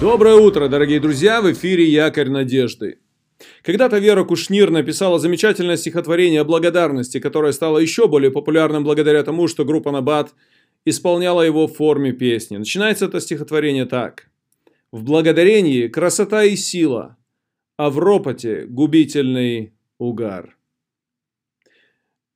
Доброе утро, дорогие друзья! В эфире «Якорь надежды». Когда-то Вера Кушнир написала замечательное стихотворение о благодарности, которое стало еще более популярным благодаря тому, что группа Набат исполняла его в форме песни. Начинается это стихотворение так. «В благодарении красота и сила, а в ропоте губительный угар».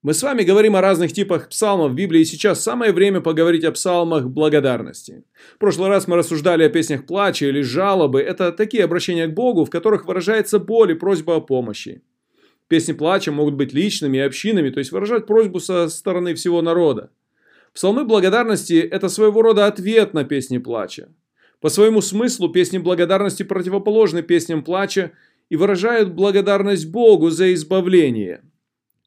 Мы с вами говорим о разных типах псалмов в Библии, и сейчас самое время поговорить о псалмах благодарности. В прошлый раз мы рассуждали о песнях плача или жалобы. Это такие обращения к Богу, в которых выражается боль и просьба о помощи. Песни плача могут быть личными и общинами, то есть выражать просьбу со стороны всего народа. Псалмы благодарности – это своего рода ответ на песни плача. По своему смыслу песни благодарности противоположны песням плача и выражают благодарность Богу за избавление –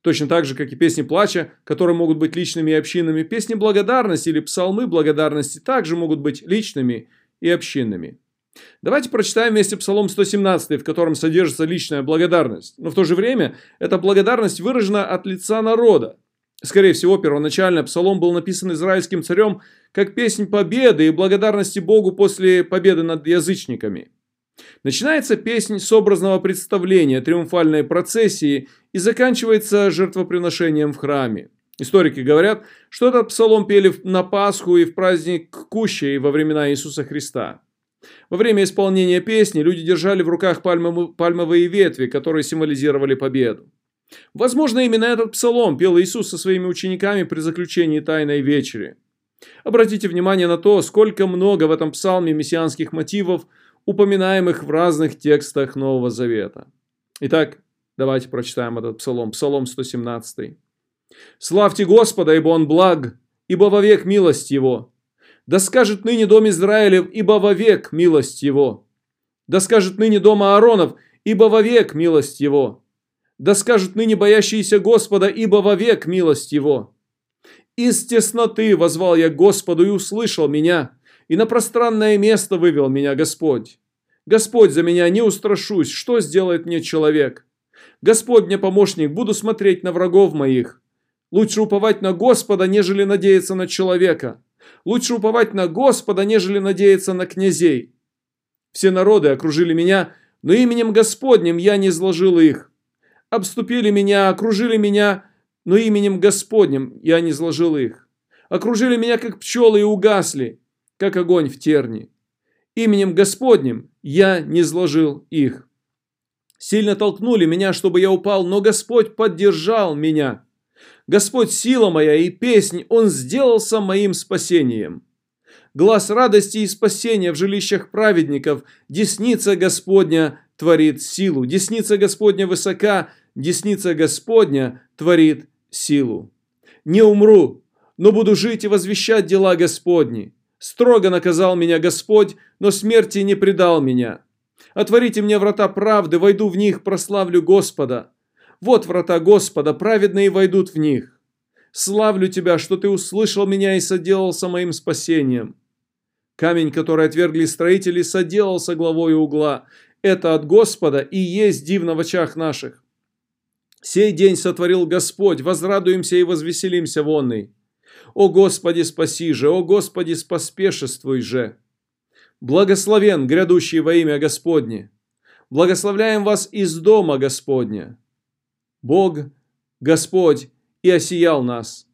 Точно так же, как и песни плача, которые могут быть личными и общинными, песни благодарности или псалмы благодарности также могут быть личными и общинными. Давайте прочитаем вместе Псалом 117, в котором содержится личная благодарность. Но в то же время эта благодарность выражена от лица народа. Скорее всего, первоначально Псалом был написан израильским царем как песнь победы и благодарности Богу после победы над язычниками. Начинается песнь с образного представления, триумфальной процессии и заканчивается жертвоприношением в храме. Историки говорят, что этот псалом пели на Пасху и в праздник Кущей во времена Иисуса Христа. Во время исполнения песни люди держали в руках пальмовые ветви, которые символизировали победу. Возможно, именно этот псалом пел Иисус со своими учениками при заключении Тайной Вечери. Обратите внимание на то, сколько много в этом псалме мессианских мотивов – упоминаемых в разных текстах Нового Завета. Итак, давайте прочитаем этот псалом. Псалом 117. «Славьте Господа, ибо Он благ, ибо вовек милость Его. Да скажет ныне дом Израилев, ибо вовек милость Его. Да скажет ныне дом Ааронов, ибо вовек милость Его. Да скажут ныне боящиеся Господа, ибо вовек милость Его. Из тесноты возвал я Господу и услышал меня и на пространное место вывел меня Господь. Господь за меня не устрашусь, что сделает мне человек? Господь мне помощник, буду смотреть на врагов моих. Лучше уповать на Господа, нежели надеяться на человека. Лучше уповать на Господа, нежели надеяться на князей. Все народы окружили меня, но именем Господним я не изложил их. Обступили меня, окружили меня, но именем Господним я не изложил их. Окружили меня, как пчелы, и угасли как огонь в терни. Именем Господним я не сложил их. Сильно толкнули меня, чтобы я упал, но Господь поддержал меня. Господь сила моя и песнь, Он сделался моим спасением. Глаз радости и спасения в жилищах праведников, десница Господня творит силу. Десница Господня высока, десница Господня творит силу. Не умру, но буду жить и возвещать дела Господни. Строго наказал меня Господь, но смерти не предал меня. Отворите мне врата правды, войду в них, прославлю Господа. Вот врата Господа, праведные войдут в них. Славлю Тебя, что Ты услышал меня и соделался моим спасением. Камень, который отвергли строители, соделался главой угла. Это от Господа и есть дивно в очах наших. Сей день сотворил Господь, возрадуемся и возвеселимся вонный. О Господи, спаси же! О Господи, споспешествуй же! Благословен грядущий во имя Господне! Благословляем вас из дома Господня! Бог, Господь, и осиял нас.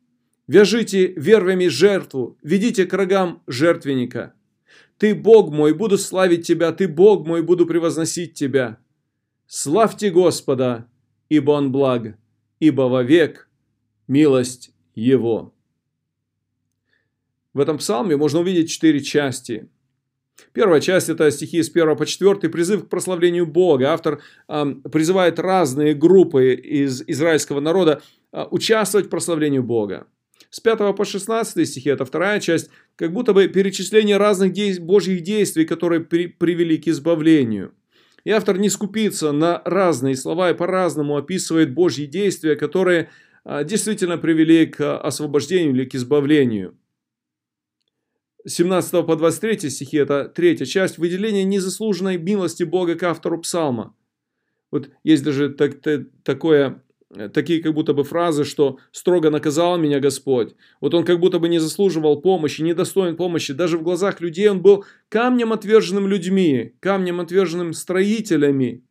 Вяжите вервями жертву, ведите к рогам жертвенника. Ты, Бог мой, буду славить Тебя, Ты, Бог мой, буду превозносить Тебя. Славьте Господа, ибо Он благ, ибо вовек милость Его. В этом псалме можно увидеть четыре части. Первая часть – это стихи с 1 по 4, призыв к прославлению Бога. Автор э, призывает разные группы из израильского народа э, участвовать в прославлении Бога. С 5 по 16 стихи – это вторая часть, как будто бы перечисление разных дей, божьих действий, которые при, привели к избавлению. И автор не скупится на разные слова и по-разному описывает божьи действия, которые э, действительно привели к освобождению или к избавлению. 17 по 23 стихи, это третья часть, выделение незаслуженной милости Бога к автору псалма. Вот есть даже так, так, такое э, такие как будто бы фразы, что «строго наказал меня Господь». Вот он как будто бы не заслуживал помощи, не достоин помощи. Даже в глазах людей он был камнем отверженным людьми, камнем отверженным строителями.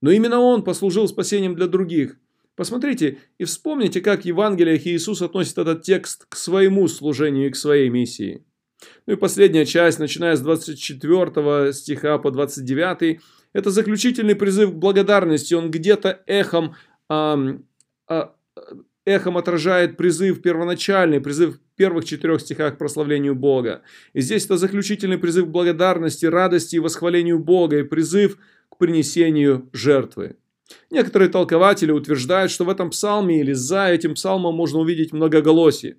Но именно он послужил спасением для других. Посмотрите и вспомните, как в Евангелиях Иисус относит этот текст к своему служению и к своей миссии. Ну и последняя часть, начиная с 24 стиха по 29, это заключительный призыв к благодарности. Он где-то эхом, э, э, эхом отражает призыв первоначальный, призыв в первых четырех стихах к прославлению Бога. И здесь это заключительный призыв к благодарности, радости и восхвалению Бога, и призыв к принесению жертвы. Некоторые толкователи утверждают, что в этом псалме или за этим псалмом можно увидеть многоголосие.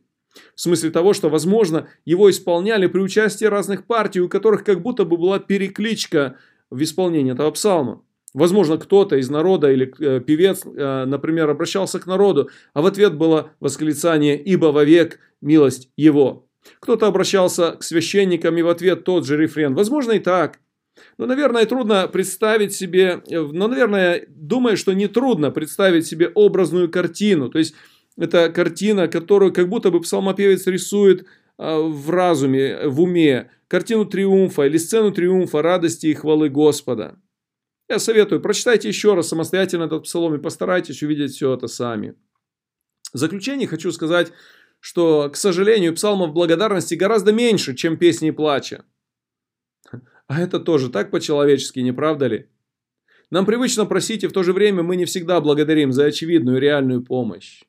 В смысле того, что, возможно, его исполняли при участии разных партий, у которых как будто бы была перекличка в исполнении этого псалма. Возможно, кто-то из народа или э, певец, э, например, обращался к народу, а в ответ было восклицание «Ибо вовек милость его». Кто-то обращался к священникам и в ответ тот же рефрен. Возможно и так. Но, наверное, трудно представить себе, э, но, наверное, думаю, что не трудно представить себе образную картину. То есть, это картина, которую как будто бы псалмопевец рисует а, в разуме, в уме. Картину триумфа или сцену триумфа, радости и хвалы Господа. Я советую, прочитайте еще раз самостоятельно этот псалом и постарайтесь увидеть все это сами. В заключение хочу сказать, что, к сожалению, псалмов благодарности гораздо меньше, чем песни плача. А это тоже так по-человечески, не правда ли? Нам привычно просить, и в то же время мы не всегда благодарим за очевидную реальную помощь.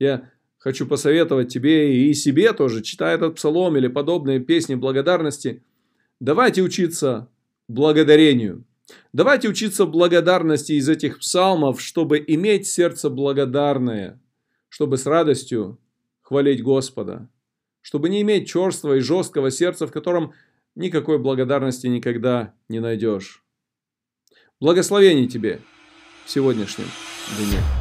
Я хочу посоветовать тебе и себе тоже, читая этот псалом или подобные песни благодарности, давайте учиться благодарению. Давайте учиться благодарности из этих псалмов, чтобы иметь сердце благодарное, чтобы с радостью хвалить Господа, чтобы не иметь черства и жесткого сердца, в котором никакой благодарности никогда не найдешь. Благословений тебе в сегодняшнем дне.